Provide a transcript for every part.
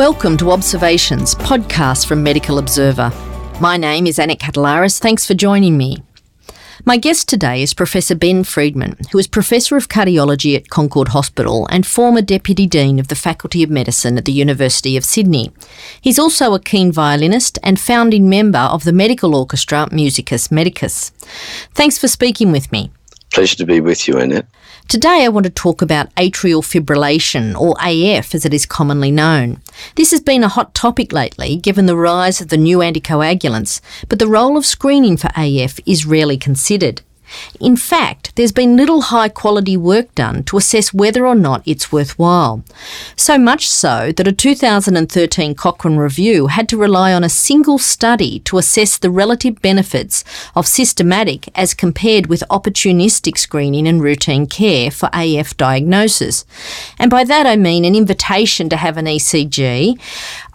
Welcome to Observations, podcast from Medical Observer. My name is Anna Katelaris. Thanks for joining me. My guest today is Professor Ben Freedman, who is Professor of Cardiology at Concord Hospital and former Deputy Dean of the Faculty of Medicine at the University of Sydney. He's also a keen violinist and founding member of the medical orchestra Musicus Medicus. Thanks for speaking with me. Pleasure to be with you, Annette. Today, I want to talk about atrial fibrillation, or AF as it is commonly known. This has been a hot topic lately given the rise of the new anticoagulants, but the role of screening for AF is rarely considered. In fact, there's been little high quality work done to assess whether or not it's worthwhile. So much so that a 2013 Cochrane review had to rely on a single study to assess the relative benefits of systematic as compared with opportunistic screening and routine care for AF diagnosis. And by that I mean an invitation to have an ECG,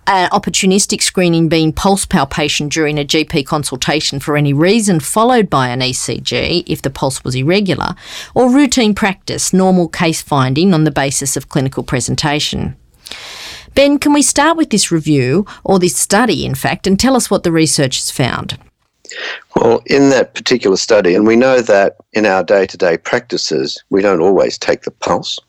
uh, opportunistic screening being pulse palpation during a GP consultation for any reason, followed by an ECG if the pulse was irregular, or routine practice, normal case finding on the basis of clinical presentation. Ben, can we start with this review, or this study, in fact, and tell us what the research has found? Well, in that particular study, and we know that in our day to day practices, we don't always take the pulse.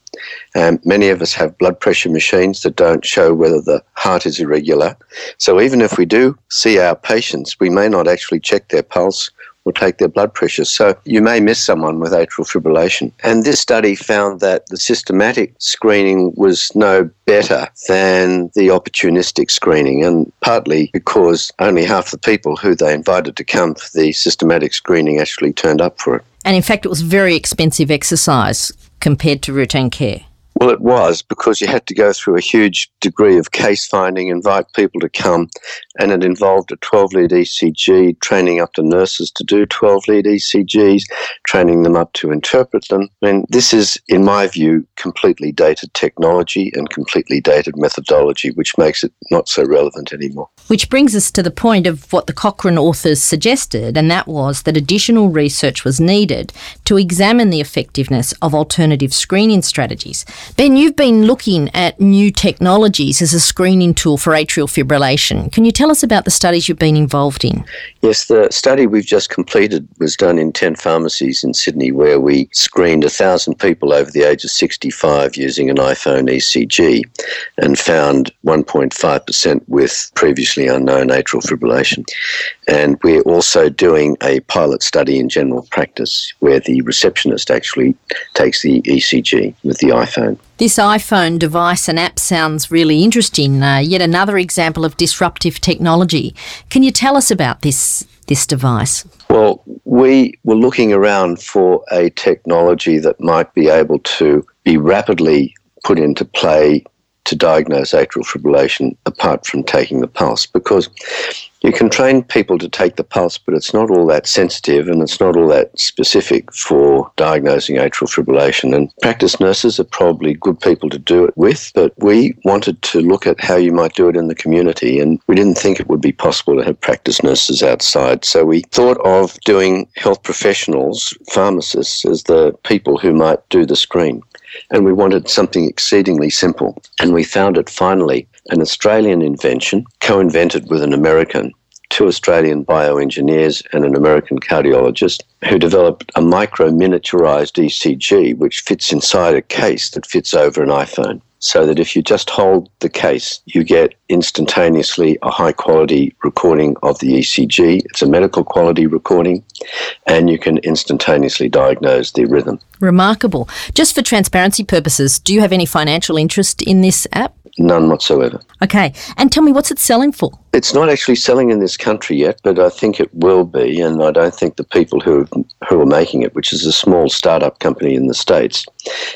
Um, many of us have blood pressure machines that don't show whether the heart is irregular. So even if we do see our patients, we may not actually check their pulse or take their blood pressure. So you may miss someone with atrial fibrillation. And this study found that the systematic screening was no better than the opportunistic screening, and partly because only half the people who they invited to come for the systematic screening actually turned up for it. And in fact, it was very expensive exercise compared to routine care? Well, it was because you had to go through a huge degree of case finding, invite people to come, and it involved a 12 lead ECG, training up the nurses to do 12 lead ECGs, training them up to interpret them. And this is, in my view, completely dated technology and completely dated methodology, which makes it not so relevant anymore. Which brings us to the point of what the Cochrane authors suggested, and that was that additional research was needed to examine the effectiveness of alternative screening strategies. Ben, you've been looking at new technologies as a screening tool for atrial fibrillation. Can you tell us about the studies you've been involved in? Yes, the study we've just completed was done in 10 pharmacies in Sydney where we screened 1,000 people over the age of 65 using an iPhone ECG and found 1.5% with previously unknown atrial fibrillation. And we're also doing a pilot study in general practice where the receptionist actually takes the ECG with the iPhone. This iPhone device and app sounds really interesting. Uh, yet another example of disruptive technology. Can you tell us about this this device? Well, we were looking around for a technology that might be able to be rapidly put into play to diagnose atrial fibrillation apart from taking the pulse because you can train people to take the pulse, but it's not all that sensitive and it's not all that specific for diagnosing atrial fibrillation. And practice nurses are probably good people to do it with, but we wanted to look at how you might do it in the community, and we didn't think it would be possible to have practice nurses outside. So we thought of doing health professionals, pharmacists, as the people who might do the screen and we wanted something exceedingly simple. And we found it finally an Australian invention, co invented with an American, two Australian bioengineers and an American cardiologist, who developed a micro miniaturized ECG which fits inside a case that fits over an iPhone so that if you just hold the case, you get instantaneously a high quality recording of the ECG. It's a medical quality recording, and you can instantaneously diagnose the rhythm. Remarkable. Just for transparency purposes, do you have any financial interest in this app? None whatsoever. Okay. And tell me, what's it selling for? It's not actually selling in this country yet, but I think it will be. And I don't think the people who, who are making it, which is a small startup company in the States,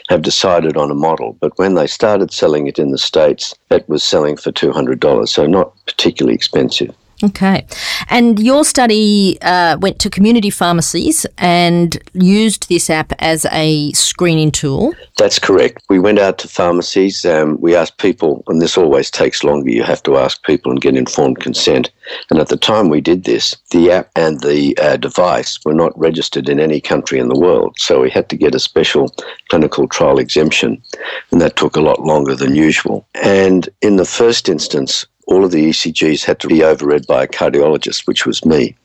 have decided on a model. But when they started selling it in the States, it was selling for $200, so not particularly expensive. Okay. And your study uh, went to community pharmacies and used this app as a screening tool. That's correct. We went out to pharmacies. Um, we asked people, and this always takes longer. You have to ask people and get informed consent. And at the time we did this, the app and the uh, device were not registered in any country in the world. So we had to get a special clinical trial exemption, and that took a lot longer than usual. And in the first instance, all of the ECGs had to be overread by a cardiologist, which was me.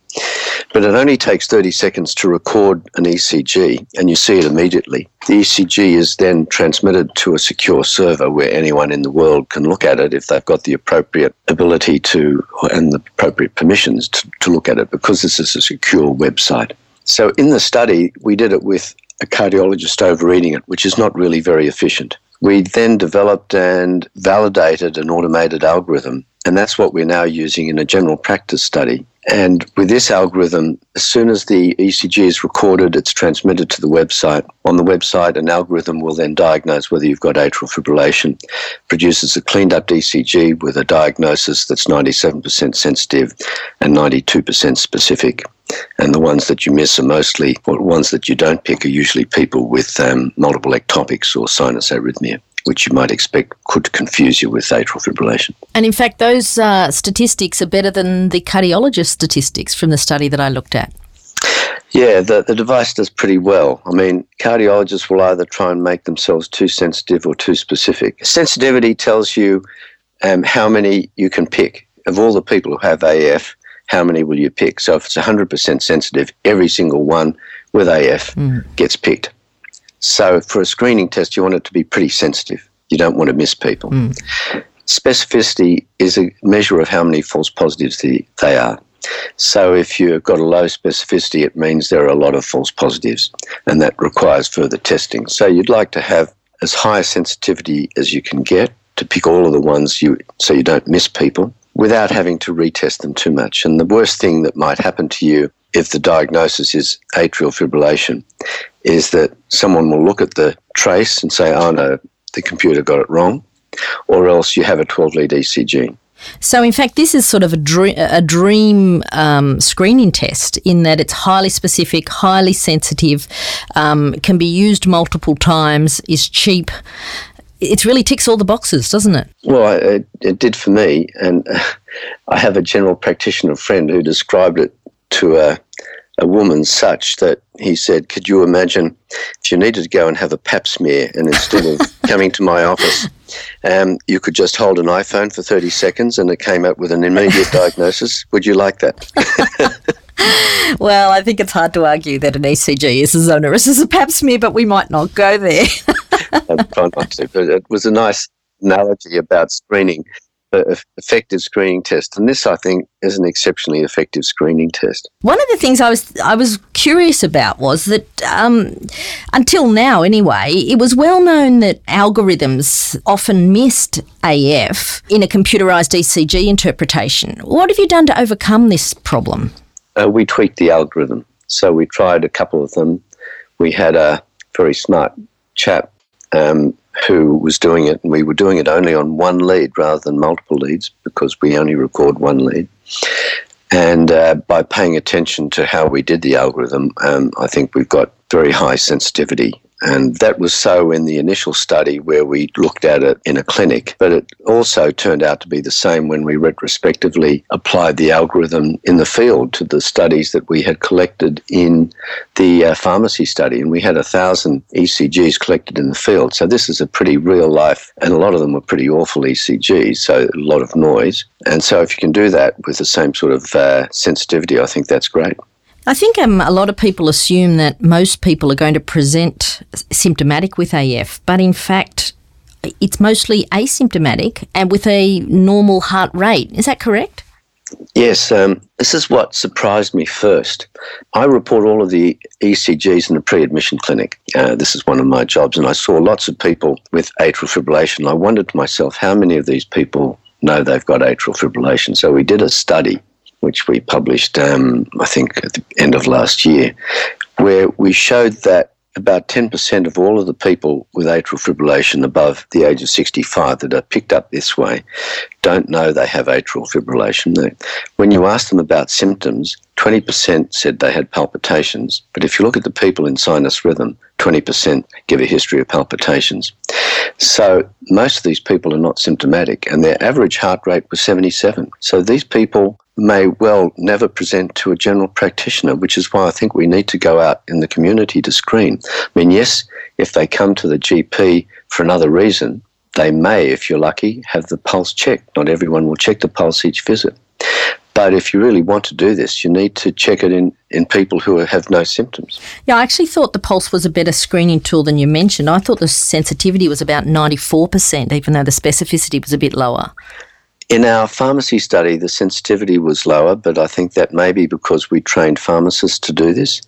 But it only takes 30 seconds to record an ECG and you see it immediately. The ECG is then transmitted to a secure server where anyone in the world can look at it if they've got the appropriate ability to and the appropriate permissions to, to look at it because this is a secure website. So in the study, we did it with a cardiologist overreading it, which is not really very efficient. We then developed and validated an automated algorithm and that's what we're now using in a general practice study. And with this algorithm, as soon as the ECG is recorded, it's transmitted to the website. On the website, an algorithm will then diagnose whether you've got atrial fibrillation, produces a cleaned up ECG with a diagnosis that's 97% sensitive and 92% specific. And the ones that you miss are mostly, or ones that you don't pick are usually people with um, multiple ectopics or sinus arrhythmia which you might expect could confuse you with atrial fibrillation. And in fact, those uh, statistics are better than the cardiologist statistics from the study that I looked at. Yeah, the, the device does pretty well. I mean, cardiologists will either try and make themselves too sensitive or too specific. Sensitivity tells you um, how many you can pick. Of all the people who have AF, how many will you pick? So if it's 100% sensitive, every single one with AF mm. gets picked. So for a screening test, you want it to be pretty sensitive. You don't want to miss people. Mm. Specificity is a measure of how many false positives they are. So if you've got a low specificity, it means there are a lot of false positives, and that requires further testing. So you'd like to have as high a sensitivity as you can get to pick all of the ones you so you don't miss people without having to retest them too much. And the worst thing that might happen to you if the diagnosis is atrial fibrillation is that someone will look at the trace and say, oh no, the computer got it wrong, or else you have a 12 lead ECG. So, in fact, this is sort of a dream, a dream um, screening test in that it's highly specific, highly sensitive, um, can be used multiple times, is cheap. It really ticks all the boxes, doesn't it? Well, it, it did for me. And I have a general practitioner friend who described it to a a woman such that he said, Could you imagine if you needed to go and have a pap smear and instead of coming to my office, um, you could just hold an iPhone for 30 seconds and it came up with an immediate diagnosis? Would you like that? well, I think it's hard to argue that an ECG is as onerous as a pap smear, but we might not go there. I'm not to, but it was a nice analogy about screening effective screening test, and this I think is an exceptionally effective screening test. One of the things I was I was curious about was that um, until now, anyway, it was well known that algorithms often missed AF in a computerized ECG interpretation. What have you done to overcome this problem? Uh, we tweaked the algorithm, so we tried a couple of them. We had a very smart chap um, who was doing it, and we were doing it only on one lead rather than multiple leads because we only record one lead. And uh, by paying attention to how we did the algorithm, um, I think we've got very high sensitivity and that was so in the initial study where we looked at it in a clinic, but it also turned out to be the same when we retrospectively applied the algorithm in the field to the studies that we had collected in the uh, pharmacy study. And we had a thousand ECGs collected in the field. So this is a pretty real life, and a lot of them were pretty awful ECGs, so a lot of noise. And so if you can do that with the same sort of uh, sensitivity, I think that's great. I think um, a lot of people assume that most people are going to present symptomatic with AF, but in fact, it's mostly asymptomatic and with a normal heart rate. Is that correct? Yes, um, this is what surprised me first. I report all of the ECGs in the pre admission clinic. Uh, this is one of my jobs, and I saw lots of people with atrial fibrillation. I wondered to myself, how many of these people know they've got atrial fibrillation? So we did a study which we published, um, I think, at the end of last year, where we showed that about 10% of all of the people with atrial fibrillation above the age of 65 that are picked up this way don't know they have atrial fibrillation. When you ask them about symptoms, 20% said they had palpitations. But if you look at the people in sinus rhythm, 20% give a history of palpitations. So most of these people are not symptomatic, and their average heart rate was 77. So these people may well never present to a general practitioner, which is why I think we need to go out in the community to screen. I mean, yes, if they come to the GP for another reason, they may, if you're lucky, have the pulse checked. Not everyone will check the pulse each visit. But if you really want to do this, you need to check it in, in people who have no symptoms. Yeah, I actually thought the pulse was a better screening tool than you mentioned. I thought the sensitivity was about 94%, even though the specificity was a bit lower. In our pharmacy study, the sensitivity was lower, but I think that may be because we trained pharmacists to do this.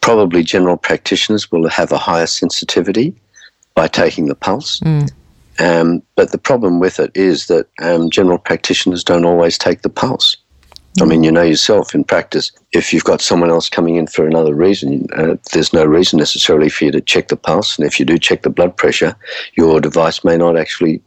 Probably general practitioners will have a higher sensitivity by taking the pulse. Mm. Um, but the problem with it is that um, general practitioners don't always take the pulse. I mean, you know yourself in practice, if you've got someone else coming in for another reason, uh, there's no reason necessarily for you to check the pulse. And if you do check the blood pressure, your device may not actually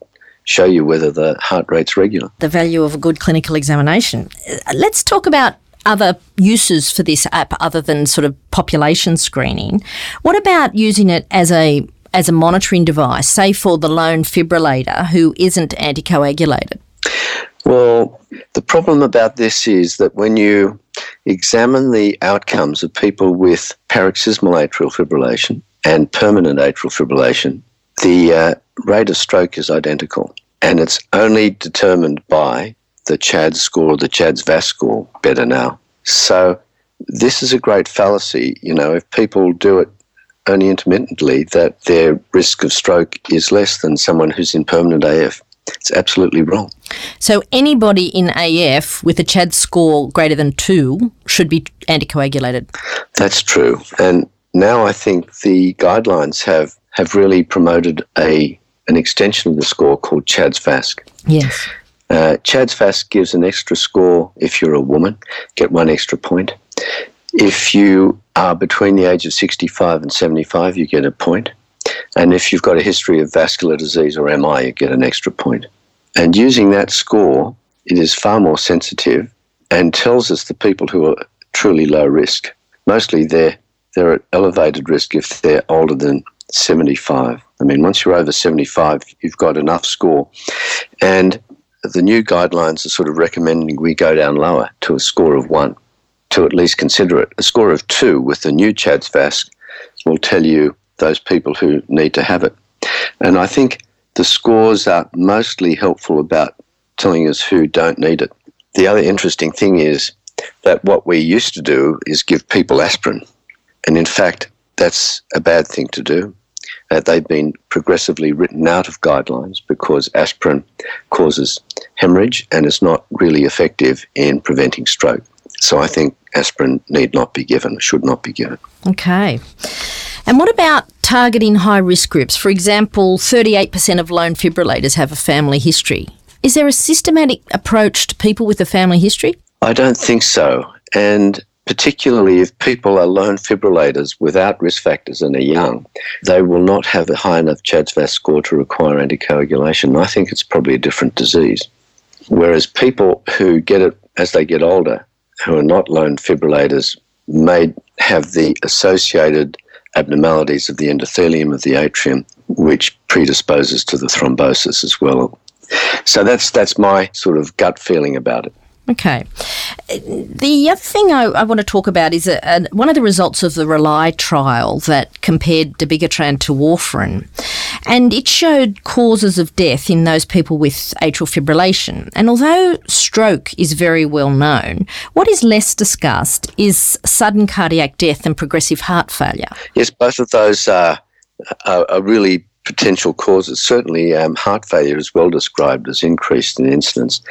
show you whether the heart rate's regular. The value of a good clinical examination. Let's talk about other uses for this app other than sort of population screening. What about using it as a as a monitoring device, say for the lone fibrillator who isn't anticoagulated? Well, the problem about this is that when you examine the outcomes of people with paroxysmal atrial fibrillation and permanent atrial fibrillation, the uh, rate of stroke is identical. And it's only determined by the CHAD score, the CHADS VAS score, better now. So this is a great fallacy. You know, if people do it only intermittently, that their risk of stroke is less than someone who's in permanent AF. It's absolutely wrong. So anybody in AF with a CHAD score greater than two should be anticoagulated. That's true. And now I think the guidelines have, have really promoted a an extension of the score called CHADS VASC. Yes. Uh, CHADS VASC gives an extra score if you're a woman, get one extra point. If you are between the age of 65 and 75, you get a point. And if you've got a history of vascular disease or MI, you get an extra point. And using that score, it is far more sensitive and tells us the people who are truly low risk. Mostly they're, they're at elevated risk if they're older than 75. I mean, once you're over 75, you've got enough score. And the new guidelines are sort of recommending we go down lower to a score of one to at least consider it. A score of two with the new CHADS VASC will tell you those people who need to have it. And I think the scores are mostly helpful about telling us who don't need it. The other interesting thing is that what we used to do is give people aspirin. And in fact, that's a bad thing to do. Uh, they've been progressively written out of guidelines because aspirin causes hemorrhage and is not really effective in preventing stroke. So I think aspirin need not be given, should not be given. Okay. And what about targeting high risk groups? For example, 38% of lone fibrillators have a family history. Is there a systematic approach to people with a family history? I don't think so. And particularly if people are lone fibrillators without risk factors and are young, they will not have a high enough CHADS-VAS score to require anticoagulation. I think it's probably a different disease. Whereas people who get it as they get older who are not lone fibrillators may have the associated abnormalities of the endothelium of the atrium, which predisposes to the thrombosis as well. So that's that's my sort of gut feeling about it. Okay. The other thing I, I want to talk about is uh, a, a, one of the results of the RELY trial that compared dabigatran to warfarin. And it showed causes of death in those people with atrial fibrillation. And although stroke is very well known, what is less discussed is sudden cardiac death and progressive heart failure. Yes, both of those are, are, are really potential causes. Certainly, um, heart failure is well described as increased in incidence,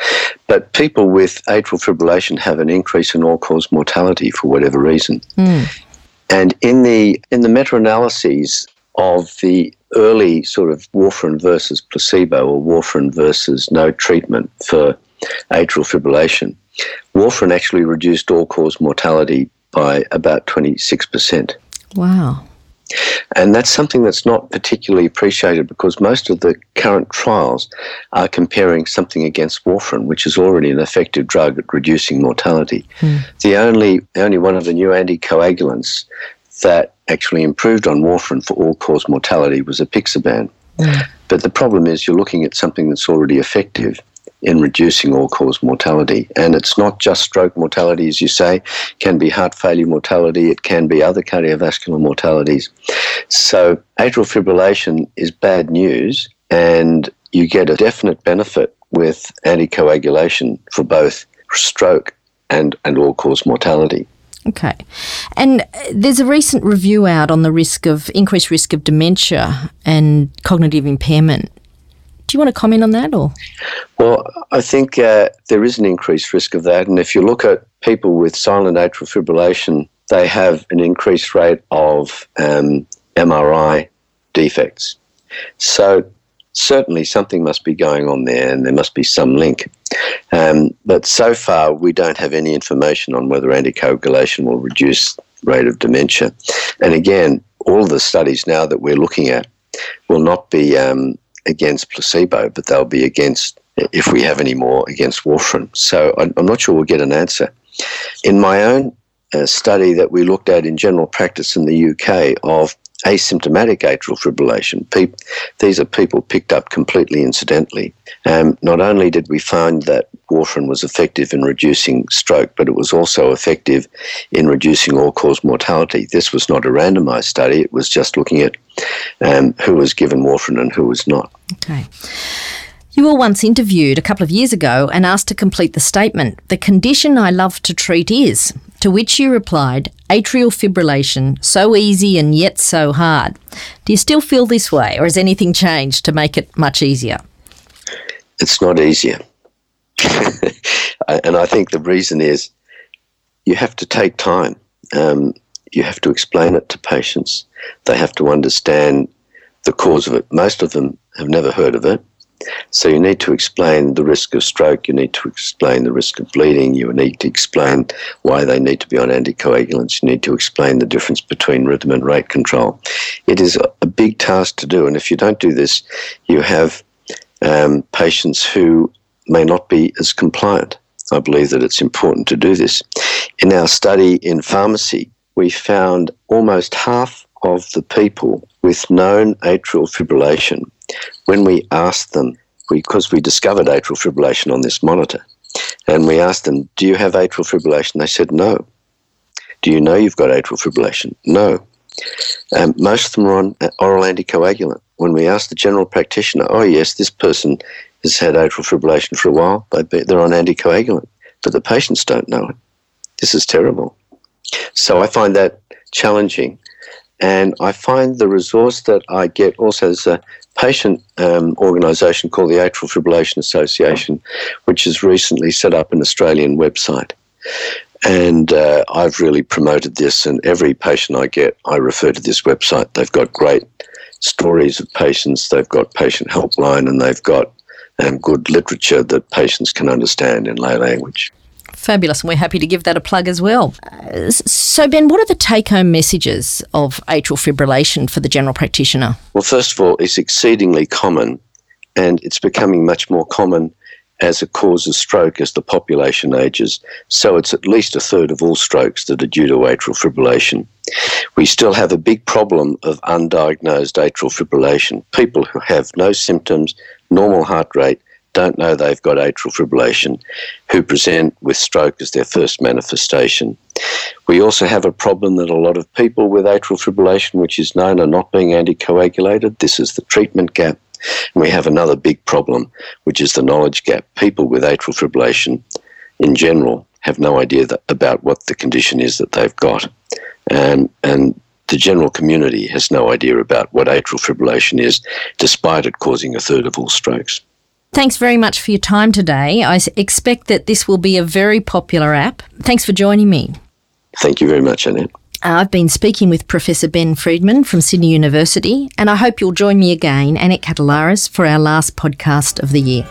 but people with atrial fibrillation have an increase in all-cause mortality for whatever reason. Mm. And in the in the meta-analyses of the early sort of warfarin versus placebo or warfarin versus no treatment for atrial fibrillation, warfarin actually reduced all-cause mortality by about 26%. Wow. And that's something that's not particularly appreciated because most of the current trials are comparing something against warfarin, which is already an effective drug at reducing mortality. Mm. The only the only one of the new anticoagulants that actually improved on warfarin for all cause mortality was apixaban. Mm. But the problem is you're looking at something that's already effective in reducing all cause mortality. And it's not just stroke mortality, as you say, it can be heart failure mortality, it can be other cardiovascular mortalities. So atrial fibrillation is bad news, and you get a definite benefit with anticoagulation for both stroke and, and all cause mortality. Okay. And uh, there's a recent review out on the risk of increased risk of dementia and cognitive impairment. Do you want to comment on that or? Well, I think uh, there is an increased risk of that. And if you look at people with silent atrial fibrillation, they have an increased rate of um, MRI defects. So certainly something must be going on there and there must be some link. Um, but so far, we don't have any information on whether anticoagulation will reduce rate of dementia. And again, all the studies now that we're looking at will not be um, against placebo, but they'll be against, if we have any more, against warfarin. So I'm not sure we'll get an answer. In my own uh, study that we looked at in general practice in the UK of asymptomatic atrial fibrillation. Pe- these are people picked up completely incidentally. Um, not only did we find that warfarin was effective in reducing stroke, but it was also effective in reducing all-cause mortality. This was not a randomized study. It was just looking at um, who was given warfarin and who was not. Okay. You were once interviewed a couple of years ago and asked to complete the statement, The condition I love to treat is, to which you replied, atrial fibrillation, so easy and yet so hard. Do you still feel this way, or has anything changed to make it much easier? It's not easier. and I think the reason is you have to take time. Um, you have to explain it to patients. They have to understand the cause of it. Most of them have never heard of it. So you need to explain the risk of stroke, you need to explain the risk of bleeding, you need to explain why they need to be on anticoagulants, you need to explain the difference between rhythm and rate control. It is a big task to do, and if you don't do this, you have um, patients who may not be as compliant. I believe that it's important to do this. In our study in pharmacy, we found almost half of the people with known atrial fibrillation when we asked them, because we discovered atrial fibrillation on this monitor, and we asked them, Do you have atrial fibrillation? They said, No. Do you know you've got atrial fibrillation? No. Um, most of them are on oral anticoagulant. When we asked the general practitioner, Oh, yes, this person has had atrial fibrillation for a while, they're on anticoagulant. But the patients don't know it. This is terrible. So I find that challenging. And I find the resource that I get also as a patient um, organisation called the Atrial Fibrillation Association, which has recently set up an Australian website. And uh, I've really promoted this, and every patient I get, I refer to this website. They've got great stories of patients, they've got patient helpline, and they've got um, good literature that patients can understand in lay language. Fabulous, and we're happy to give that a plug as well. Uh, so, Ben, what are the take home messages of atrial fibrillation for the general practitioner? Well, first of all, it's exceedingly common and it's becoming much more common as a cause of stroke as the population ages. So, it's at least a third of all strokes that are due to atrial fibrillation. We still have a big problem of undiagnosed atrial fibrillation. People who have no symptoms, normal heart rate, don't know they've got atrial fibrillation who present with stroke as their first manifestation. We also have a problem that a lot of people with atrial fibrillation, which is known, are not being anticoagulated. This is the treatment gap. And we have another big problem, which is the knowledge gap. People with atrial fibrillation in general have no idea that, about what the condition is that they've got. And, and the general community has no idea about what atrial fibrillation is, despite it causing a third of all strokes. Thanks very much for your time today. I expect that this will be a very popular app. Thanks for joining me. Thank you very much, Annette. Uh, I've been speaking with Professor Ben Freedman from Sydney University, and I hope you'll join me again, Annette Katelaris, for our last podcast of the year.